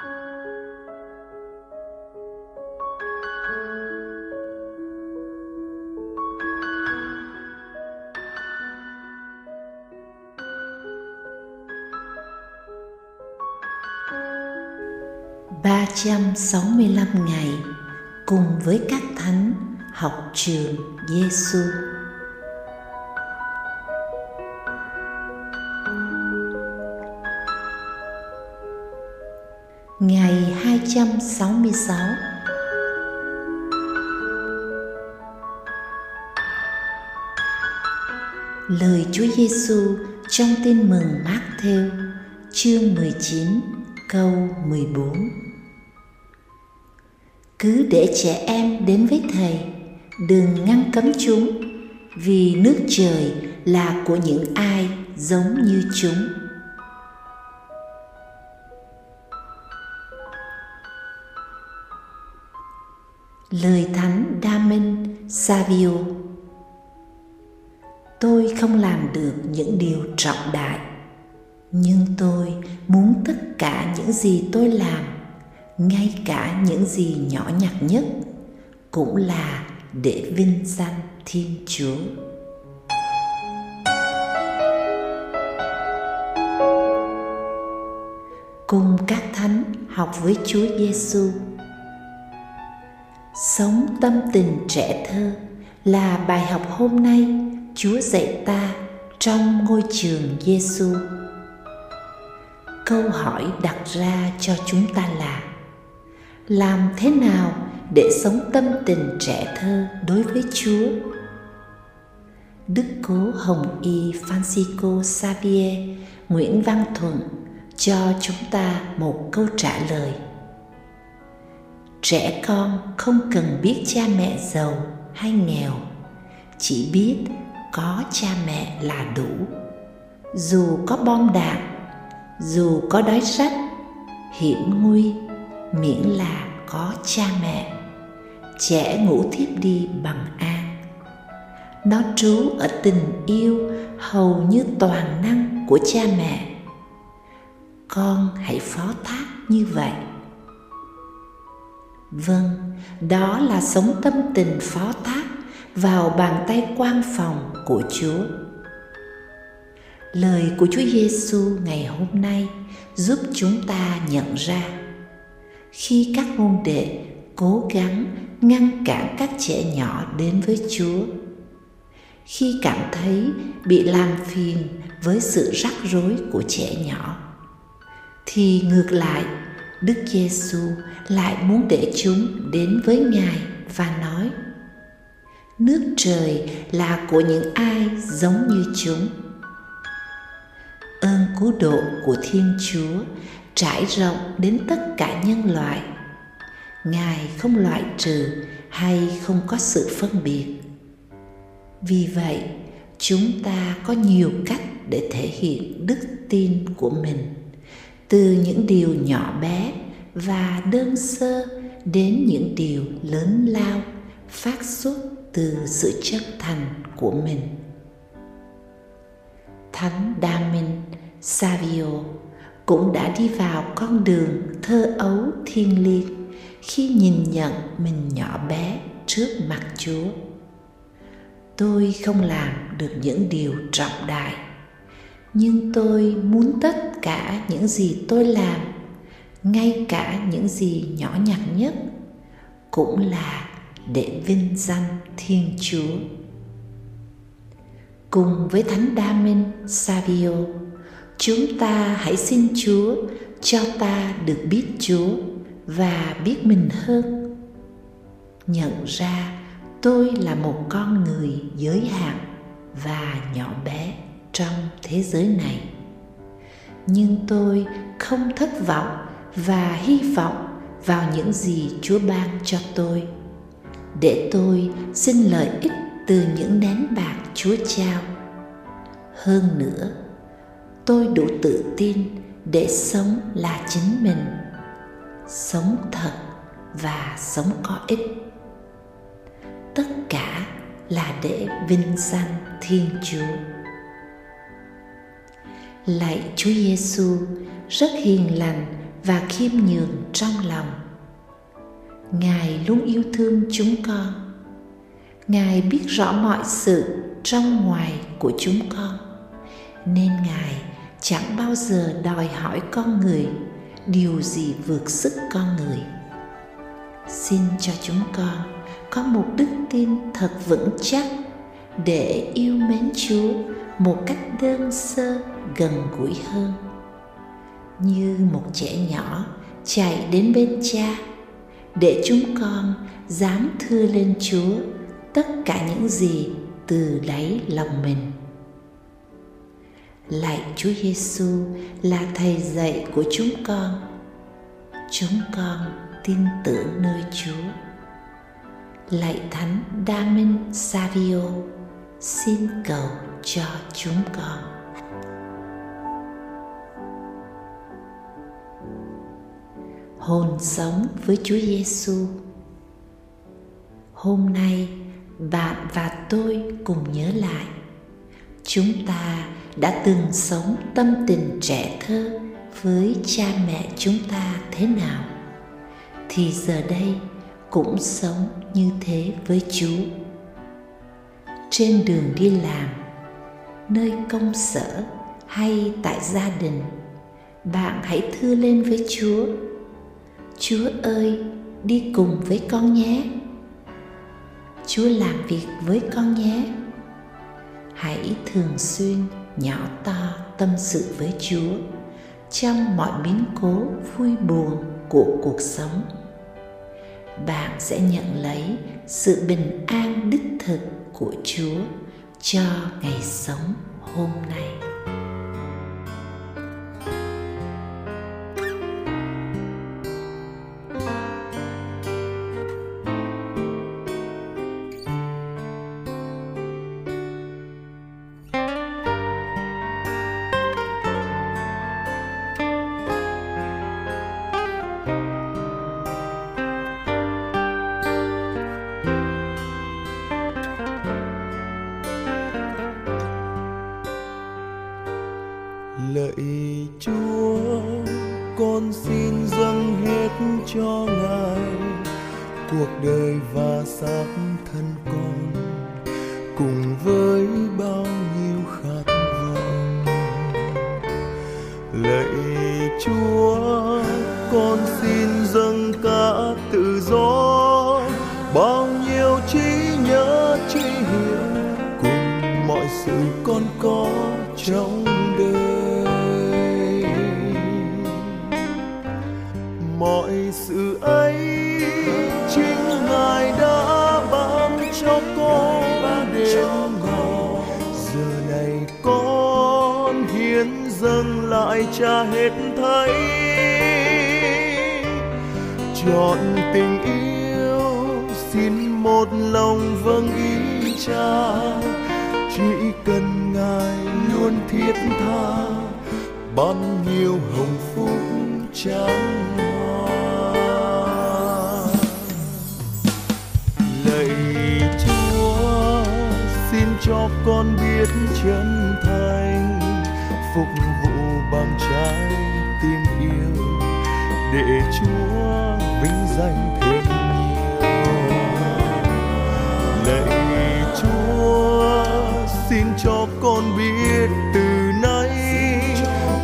ba trăm sáu mươi lăm ngày cùng với các thánh học trường Giêsu. Ngày 266 Lời Chúa Giêsu trong Tin mừng Mát theo chương 19 câu 14 Cứ để trẻ em đến với Thầy, đừng ngăn cấm chúng, vì nước trời là của những ai giống như chúng. Lời Thánh Đa Minh Savio. Tôi không làm được những điều trọng đại, nhưng tôi muốn tất cả những gì tôi làm, ngay cả những gì nhỏ nhặt nhất, cũng là để vinh danh thiên chúa. Cùng các thánh học với chúa giêsu sống tâm tình trẻ thơ là bài học hôm nay chúa dạy ta trong ngôi trường giêsu câu hỏi đặt ra cho chúng ta là, làm thế nào để sống tâm tình trẻ thơ đối với chúa? Đức cố hồng y francisco xavier nguyễn văn thuận cho chúng ta một câu trả lời trẻ con không cần biết cha mẹ giàu hay nghèo, chỉ biết có cha mẹ là đủ. Dù có bom đạn, dù có đói rách, hiểm nguy miễn là có cha mẹ. Trẻ ngủ thiếp đi bằng an. Nó trú ở tình yêu hầu như toàn năng của cha mẹ. Con hãy phó thác như vậy vâng đó là sống tâm tình phó thác vào bàn tay quan phòng của chúa. Lời của Chúa Giêsu ngày hôm nay giúp chúng ta nhận ra khi các môn đệ cố gắng ngăn cản các trẻ nhỏ đến với Chúa, khi cảm thấy bị làm phiền với sự rắc rối của trẻ nhỏ, thì ngược lại Đức Giêsu lại muốn để chúng đến với Ngài và nói: Nước trời là của những ai giống như chúng? Ơn cứu độ của thiên chúa trải rộng đến tất cả nhân loại. Ngài không loại trừ hay không có sự phân biệt. Vì vậy, chúng ta có nhiều cách để thể hiện đức tin của mình từ những điều nhỏ bé và đơn sơ đến những điều lớn lao phát xuất từ sự chân thành của mình Thánh damin Savio cũng đã đi vào con đường thơ ấu thiêng liêng khi nhìn nhận mình nhỏ bé trước mặt Chúa. Tôi không làm được những điều trọng đại, nhưng tôi muốn tất cả những gì tôi làm, ngay cả những gì nhỏ nhặt nhất, cũng là để vinh danh Thiên Chúa cùng với Thánh Đa Minh Savio, chúng ta hãy xin Chúa cho ta được biết Chúa và biết mình hơn. Nhận ra tôi là một con người giới hạn và nhỏ bé trong thế giới này. Nhưng tôi không thất vọng và hy vọng vào những gì Chúa ban cho tôi để tôi xin lợi ích từ những nén bạc Chúa trao. Hơn nữa, tôi đủ tự tin để sống là chính mình, sống thật và sống có ích. Tất cả là để vinh danh Thiên Chúa. Lạy Chúa Giêsu rất hiền lành và khiêm nhường trong lòng. Ngài luôn yêu thương chúng con. Ngài biết rõ mọi sự trong ngoài của chúng con. Nên ngài chẳng bao giờ đòi hỏi con người điều gì vượt sức con người. Xin cho chúng con có một đức tin thật vững chắc để yêu mến chúa một cách đơn sơ gần gũi hơn. Như một trẻ nhỏ chạy đến bên cha để chúng con dám thưa lên chúa tất cả những gì từ đáy lòng mình. Lạy chúa giêsu là thầy dạy của chúng con. Chúng con tin tưởng nơi chúa. Lạy thánh damin savio xin cầu cho chúng con hồn sống với Chúa Giêsu. Hôm nay bạn và tôi cùng nhớ lại, chúng ta đã từng sống tâm tình trẻ thơ với cha mẹ chúng ta thế nào, thì giờ đây cũng sống như thế với Chúa. Trên đường đi làm, nơi công sở hay tại gia đình, bạn hãy thư lên với Chúa. Chúa ơi đi cùng với con nhé. Chúa làm việc với con nhé. Hãy thường xuyên nhỏ to tâm sự với chúa trong mọi biến cố vui buồn của cuộc sống. Bạn sẽ nhận lấy sự bình an đích thực của chúa cho ngày sống hôm nay. Con xin dâng hết cho ngài. Cuộc đời và xác thân con cùng với bao nhiêu khát vọng. Lạy chúa, con xin dâng cả tự do. Bao nhiêu trí nhớ, trí hiểu cùng mọi sự con có trong đời. Mọi sự ấy. Chính ngài đã ban cho con đến ngày. Giờ này con hiến dâng lại cha hết thảy. Chọn tình yêu, xin một lòng vâng ý cha. Chỉ cần ngài luôn thiết tha, ban nhiều hồng phúc chẳng cho con biết chân thành, phục vụ bằng trái tim yêu. Để Chúa vinh danh thêm nhiều. Lạy Chúa, xin cho con biết từ nay,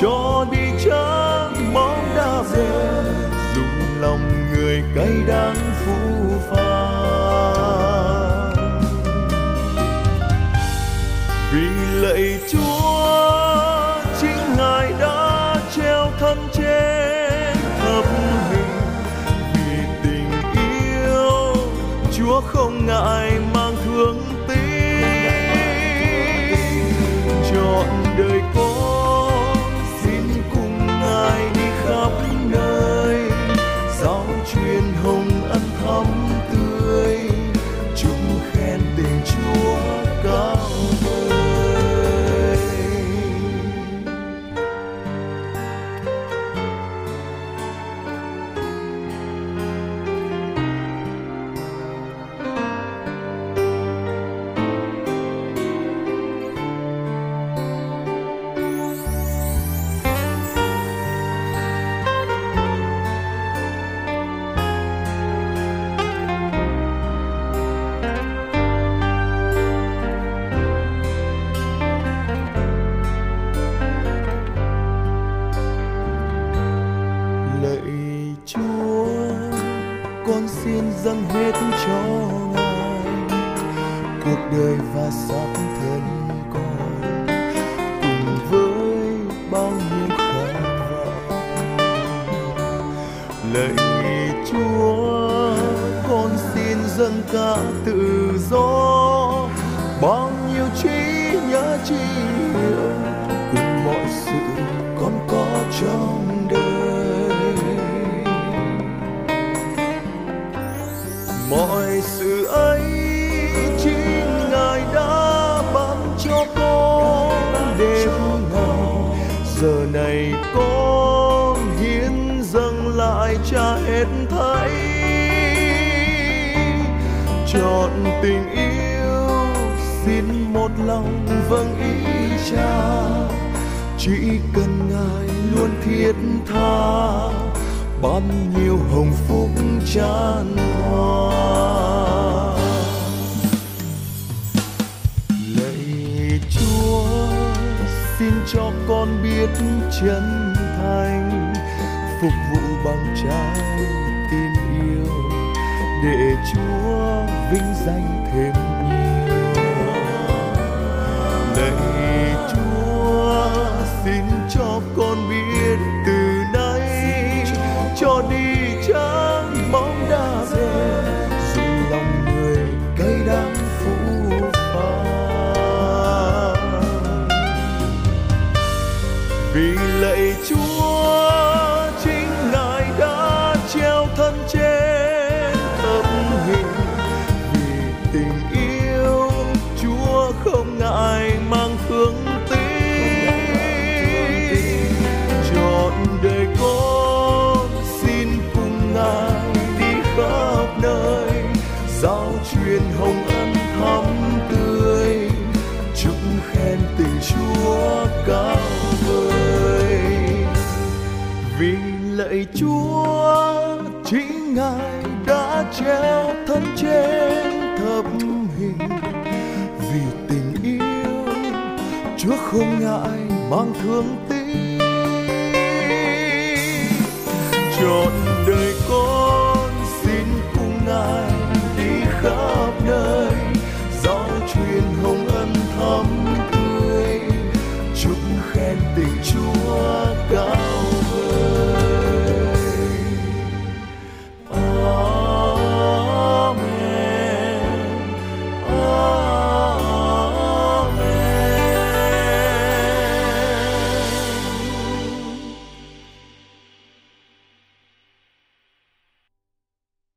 cho đi trắng bóng đa về, dùng lòng người cay đắng phũ vì lạy chúa, chính ngài đã treo thân trên thập hình. Vì tình yêu, chúa không ngại mang thương tín chọn đời con cho ngài. Cuộc đời và xác thân con cùng với bao nhiêu khát vọng. Lạy chúa con xin dâng cả mọi sự ấy chính ngài đã ban cho con đêm ngày giờ này con hiến dâng lại cha hết thảy. Chọn tình yêu, xin một lòng vâng ý cha. Chỉ cần ngài luôn thiết tha ban nhiêu hồng phúc tràn hoa. Lạy chúa, xin cho con biết chân thành, phục vụ bằng trái tim yêu. Để chúa vinh danh thêm lạy chúa chính ngài đã treo thân trên thập hình. Vì tình yêu, chúa không ngại mang thương tiếc trọn